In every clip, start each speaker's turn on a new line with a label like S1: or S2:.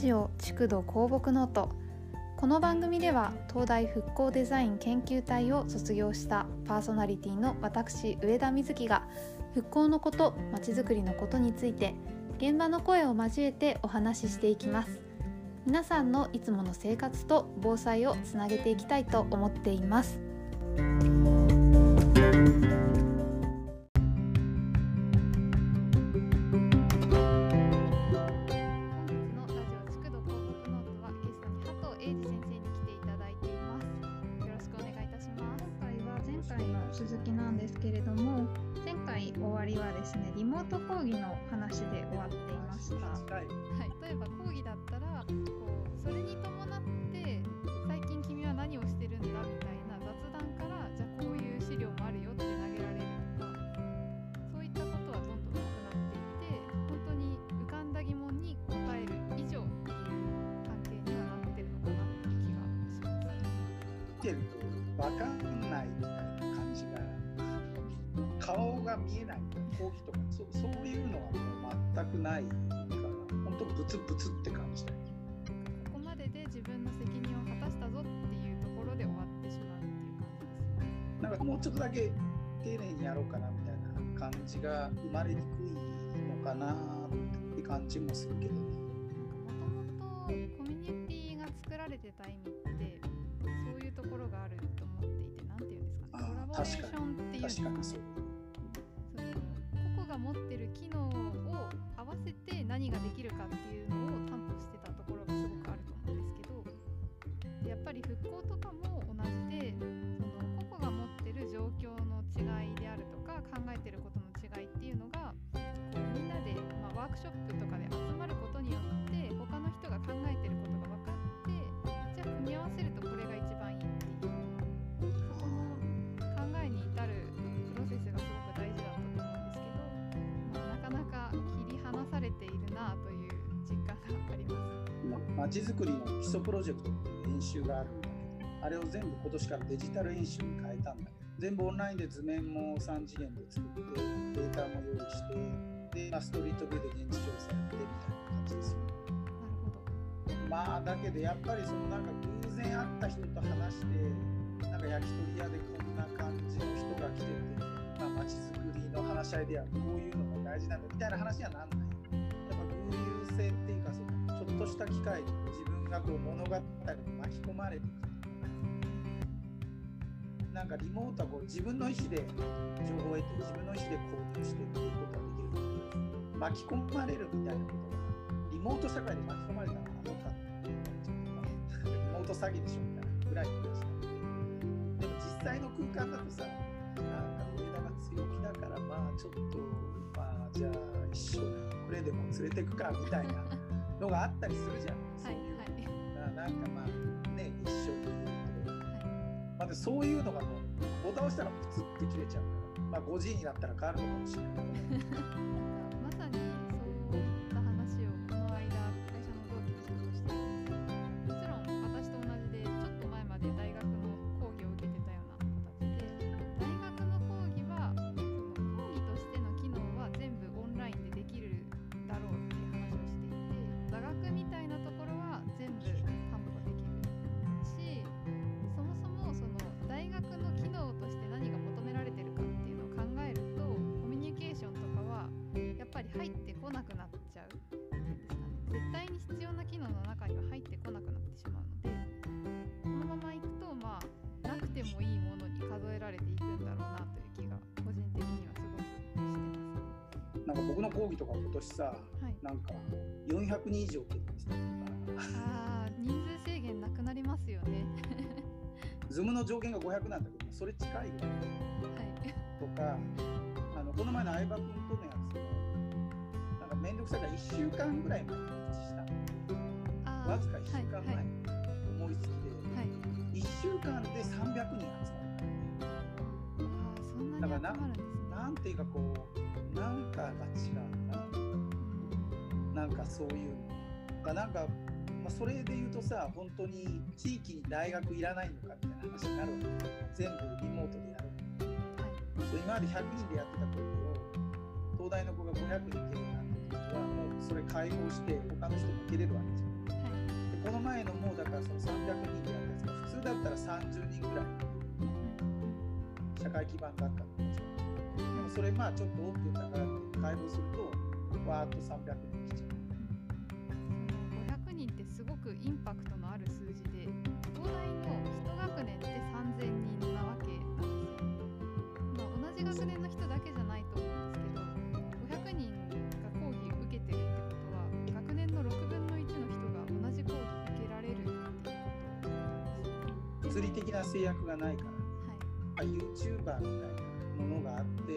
S1: ジオ築土公木ノート。この番組では東大復興デザイン研究隊を卒業したパーソナリティの私上田瑞希が復興のことまちづくりのことについて現場の声を交えてお話ししていきます。皆さんのいつもの生活と防災をつなげていきたいと思っています。てると
S2: 分かんないみたいな感じが顔が見えない講義とかそそういうのはもう全くないから本当ブツブツって感じだ
S1: ここまでで自分の責任を果たしたぞっていうところで終わってしまうっていう感じですね。
S2: なんかもうちょっとだけ丁寧にやろうかなみたいな感じが生まれにくいのかなって感じもするけどね
S1: もともとコミュニティが作られてた意味っていうところがあると思っていてなんていうんですかね。コラボレーションっていうんですか
S2: ちづくりの基礎プロジェクトっていう演習があるんだけ。どあれを全部今年からデジタル演習に変えたんだけど全部オンラインで図面も3次元で作ってデータも用意してで、まあ、ストリートビューで現地調査やってみたいな感じですよ
S1: なるほど
S2: まあだけどやっぱりそのなんか偶然会った人と話してなんか焼き鳥屋でこんな感じの人が来ててまちあづくりの話し合いではこういうのが大事なんだみたいな話にはなんない。とした機会に自分がこう物語に巻き込まれていくなんかリモートはこう自分の意思で情報を得て自分の意思で行動してっていうことができる。んだけど巻き込まれるみたいなことがリモート社会で巻き込まれたらアホかっていう感じリモート詐欺でしょみたいなぐらいの話なんででも実際の空間だとさなんか上田が強気だからまあちょっとまあじゃあ一緒にこれでも連れてくかみたいなのがあったりするじゃん。
S1: はい
S2: そういう、
S1: はい。
S2: ななんかまあね一緒にまあ、でそういうのがもうボタン押したらプツって切れちゃうから、まあ、5時になったら変わるのかもしれない。け ど
S1: 入ってこなくなっちゃう。ですかね絶対に必要な機能の中には入ってこなくなってしまうのでこのままいくとまあなくてもいいものに数えられていくんだろうなという気が個人的にはすごくしてます。
S2: なんか僕の講義とか今年さ
S1: はい、
S2: なんか400人以上って言ってた
S1: あー人数制限なくなりますよね。
S2: ズームの上限が500なんだけどそれ近いぐらい。
S1: はい、
S2: とかあのこの前の相葉君とのやつも面倒くさいから1週間ぐらい前に告知したわずか1週間前。
S1: はい
S2: に思いつきで、
S1: はい、はい、
S2: 1週間で300人集まる。
S1: あーそんなに集まるんですね。
S2: なんていうかこうなんかが違うな。なんかそういうの。がなんか、まあ、それで言うとさ本当に地域に大学いらないのかみたいな話になるわけ。全部リモートでやる。そう今まで100人でやってたことを東大の子が500人いけるなそれ開放して他の人も受けれるわけじゃん。
S1: はい
S2: でこの前のもうだからその300人でやったやつが普通だったら30人ぐらい社会基盤学科の子たちでもそれまあちょっとオープンだからって開放するとわーっと300人来ちゃう。
S1: その500人ってすごくインパクトのある数字で東大の1学年って3000人
S2: 物理的な制約がないから、
S1: はい。
S2: まあ、YouTuber みたいなものがあって、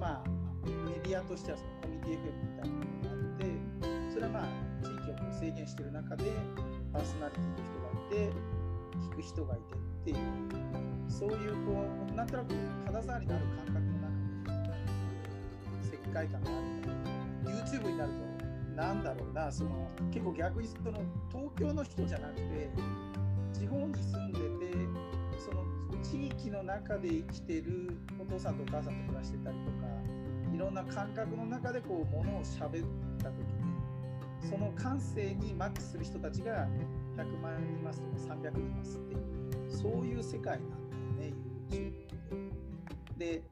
S2: まあメディアとしてはそのコミュニティ FM みたいなものがあってそれはまあ地域をこう制限してる中でパーソナリティの人がいて聞く人がいてっていうそういうこうなんとなく肌触りのある感覚の中で世界観がある YouTube になるとなんだろうなその結構逆にその東京の人じゃなくて地方に住んでてその地域の中で生きてるお父さんとお母さんと暮らしてたりとかいろんな感覚の中でこうものを喋った時にその感性にマッチする人たちが100万人いますとか300人いますっていうそういう世界なんだよね。YouTube で。で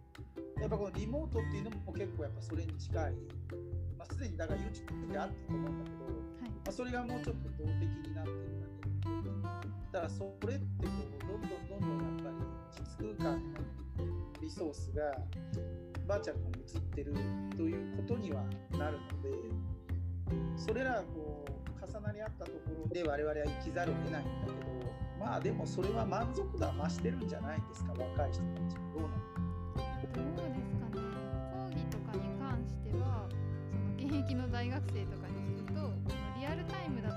S2: やっぱこのリモートっていうのも結構やっぱそれに近い、まあ、すでにだから YouTube であったと思うんだけど、
S1: はい。
S2: まあ、それがもうちょっと動的になってるだからそれってこうどんどんどんどんやっぱり実空間のリソースがバーチャルに移ってるということにはなるのでそれらこう重なり合ったところで我々は生きざるを得ないんだけどまあでもそれは満足度は増してるんじゃないですか若い人たちどうなの
S1: どう。ですかね。講義とかに関してはその現役の大学生とかに聞くとリアルタイムだ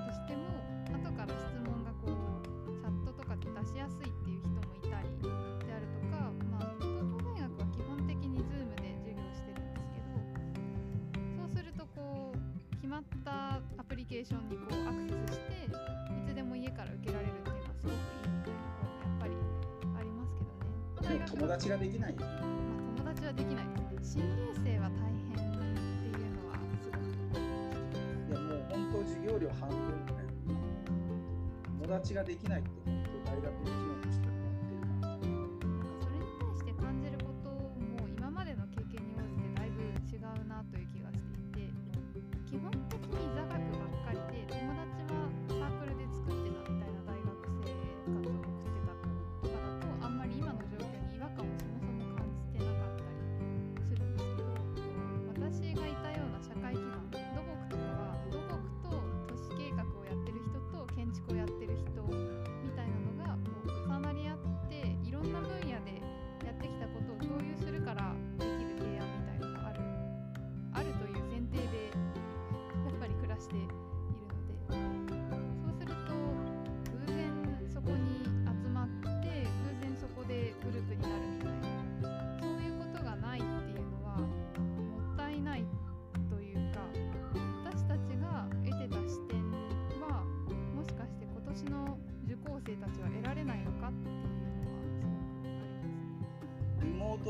S1: ーションにこうアクセスしていつでも家から受けられるっていうのはすごくいいみたいな声もやっぱりありますけどね。
S2: 友達ができないよ
S1: まあ、友達はできないですね。新入生は大変っていうのはすごく。
S2: いやもう本当授業料半分。友達ができないって本当大学の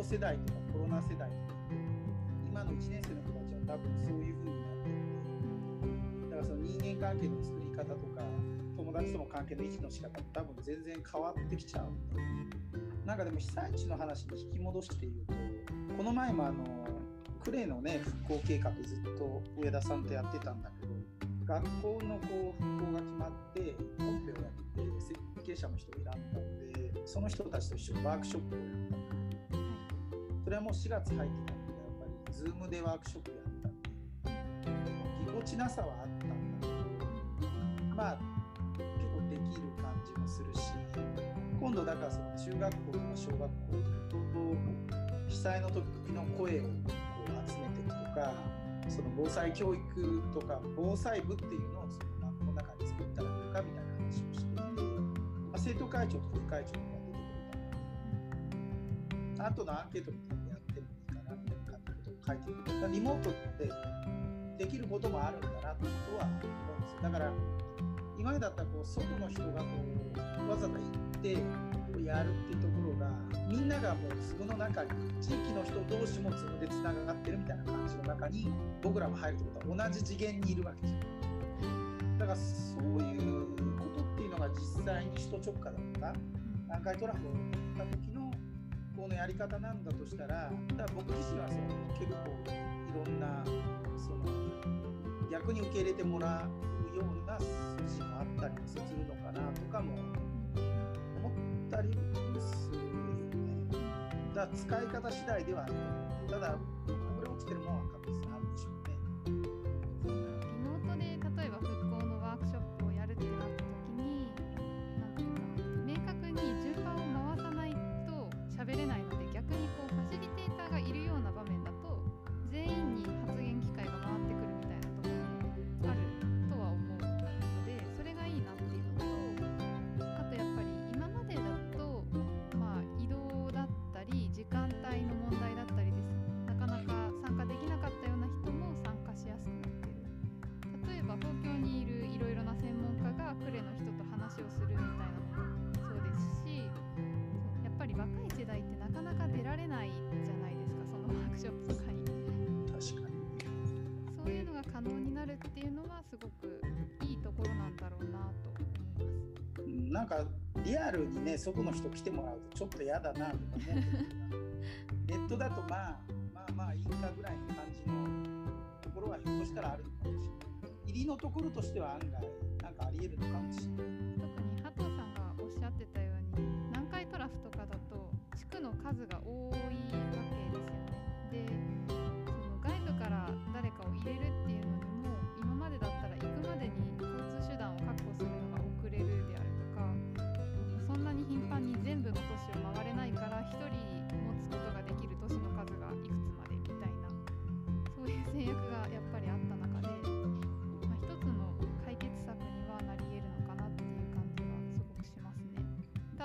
S2: ト世代とかコロナ世代とか今の1年生の子たちは多分そういう風になってるだからその人間関係の作り方とか友達との関係の維持の仕方も多分全然変わってきちゃうんだよねなんかでも被災地の話に引き戻して言うとこの前もあの呉のね復興計画ずっと上田さんとやってたんだけど学校のこう復興が決まってコンペをやって設計者の人を選んだのでその人たちと一緒にワークショップをやったれも4月入ってたのでやっぱり Zoom でワークショップやったんでぎこちなさはあったんだけどまあ結構できる感じもするし今度だからその中学校とか小学校と被災の時の声をこう集めていくとかその防災教育とか防災部っていうのをその学校の中に作ったらどうかみたいな話をしていて、まあ、生徒会長と副会長とかあとのアンケートみたいなのやってもいいかなみたいな感じのことを書いてるだリモートってできることもあるんだなってことは思うんですよ。だから今までだったらこう外の人がこうわざわざ行ってこうやるっていうところがみんながもう粒の中に地域の人同士も粒でつながってるみたいな感じの中に僕らも入るってことは同じ次元にいるわけじゃん。だからそういうことっていうのが実際に首都直下だとか南海トラフを打った時のこのやり方なんだとしたらだ僕自身はその結構いろんなその逆に受け入れてもらうような筋もあったりするのかなとかも思ったりするよね。だから使い方次第ではあるただこれ落ちてるもんは
S1: リ
S2: アルにね外の人来てもらうとちょっと嫌だなとか思う ネットだとまあまあまあいいかぐらいの感じのところはひょっとしたらあるのかもしれない。入りのところとしては案外なんかありえるのかもしれない。
S1: 特に加藤さんがおっしゃってたように南海トラフとかだと地区の数が多い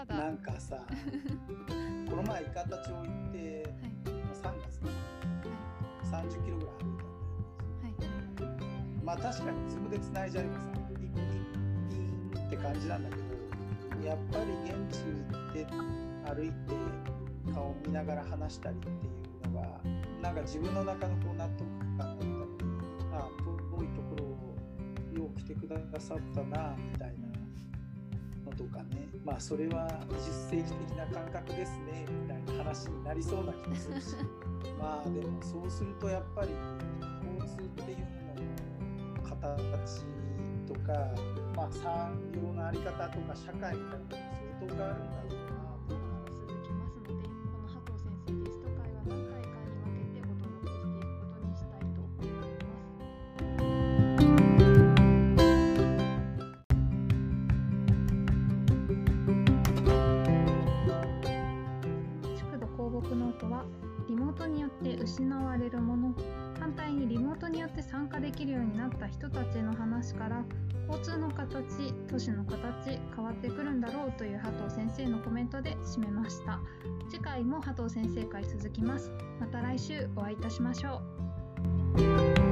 S1: だ、な
S2: んかさ この前伊方町行って
S1: はい。
S2: まあ3月ね30キロぐらい歩いたんだよ
S1: はい。
S2: まあ確かにズームで繋いじゃえばさピッピッピーンって感じなんだけどやっぱり現地で歩いて顔見ながら話したりっていうのがなんか自分の中のこう納得感だったりあ遠いところをよう来てくださったなみたいな。のとかねまあそれは20世紀的な感覚ですねみたいな話になりそうな気もするし。まあでもそうするとやっぱり交通っていうのの形とか、まあ、産業のあり方とか社会みたいなのも相当変わるんだろう
S3: ノートはリモートによって失われるもの。反対にリモートによって参加できるようになった人たちの話から交通の形都市の形変わってくるんだろうという加藤先生のコメントで締めました。次回も加藤先生回続きます。また来週お会いいたしましょう。